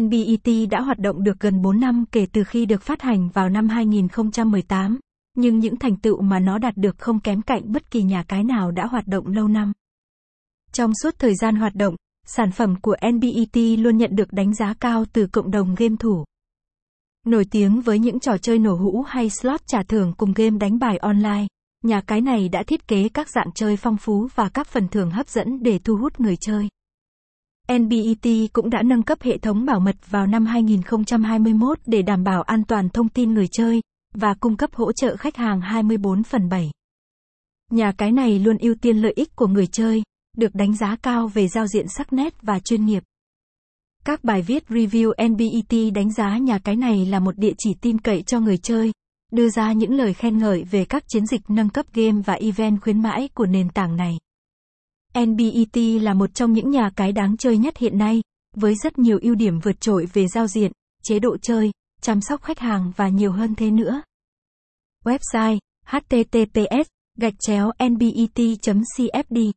NBET đã hoạt động được gần 4 năm kể từ khi được phát hành vào năm 2018, nhưng những thành tựu mà nó đạt được không kém cạnh bất kỳ nhà cái nào đã hoạt động lâu năm. Trong suốt thời gian hoạt động, sản phẩm của NBET luôn nhận được đánh giá cao từ cộng đồng game thủ. Nổi tiếng với những trò chơi nổ hũ hay slot trả thưởng cùng game đánh bài online, nhà cái này đã thiết kế các dạng chơi phong phú và các phần thưởng hấp dẫn để thu hút người chơi. NBET cũng đã nâng cấp hệ thống bảo mật vào năm 2021 để đảm bảo an toàn thông tin người chơi và cung cấp hỗ trợ khách hàng 24 phần 7. Nhà cái này luôn ưu tiên lợi ích của người chơi, được đánh giá cao về giao diện sắc nét và chuyên nghiệp. Các bài viết review NBET đánh giá nhà cái này là một địa chỉ tin cậy cho người chơi, đưa ra những lời khen ngợi về các chiến dịch nâng cấp game và event khuyến mãi của nền tảng này. NBET là một trong những nhà cái đáng chơi nhất hiện nay, với rất nhiều ưu điểm vượt trội về giao diện, chế độ chơi, chăm sóc khách hàng và nhiều hơn thế nữa. Website https gạch chéo nbet.cfd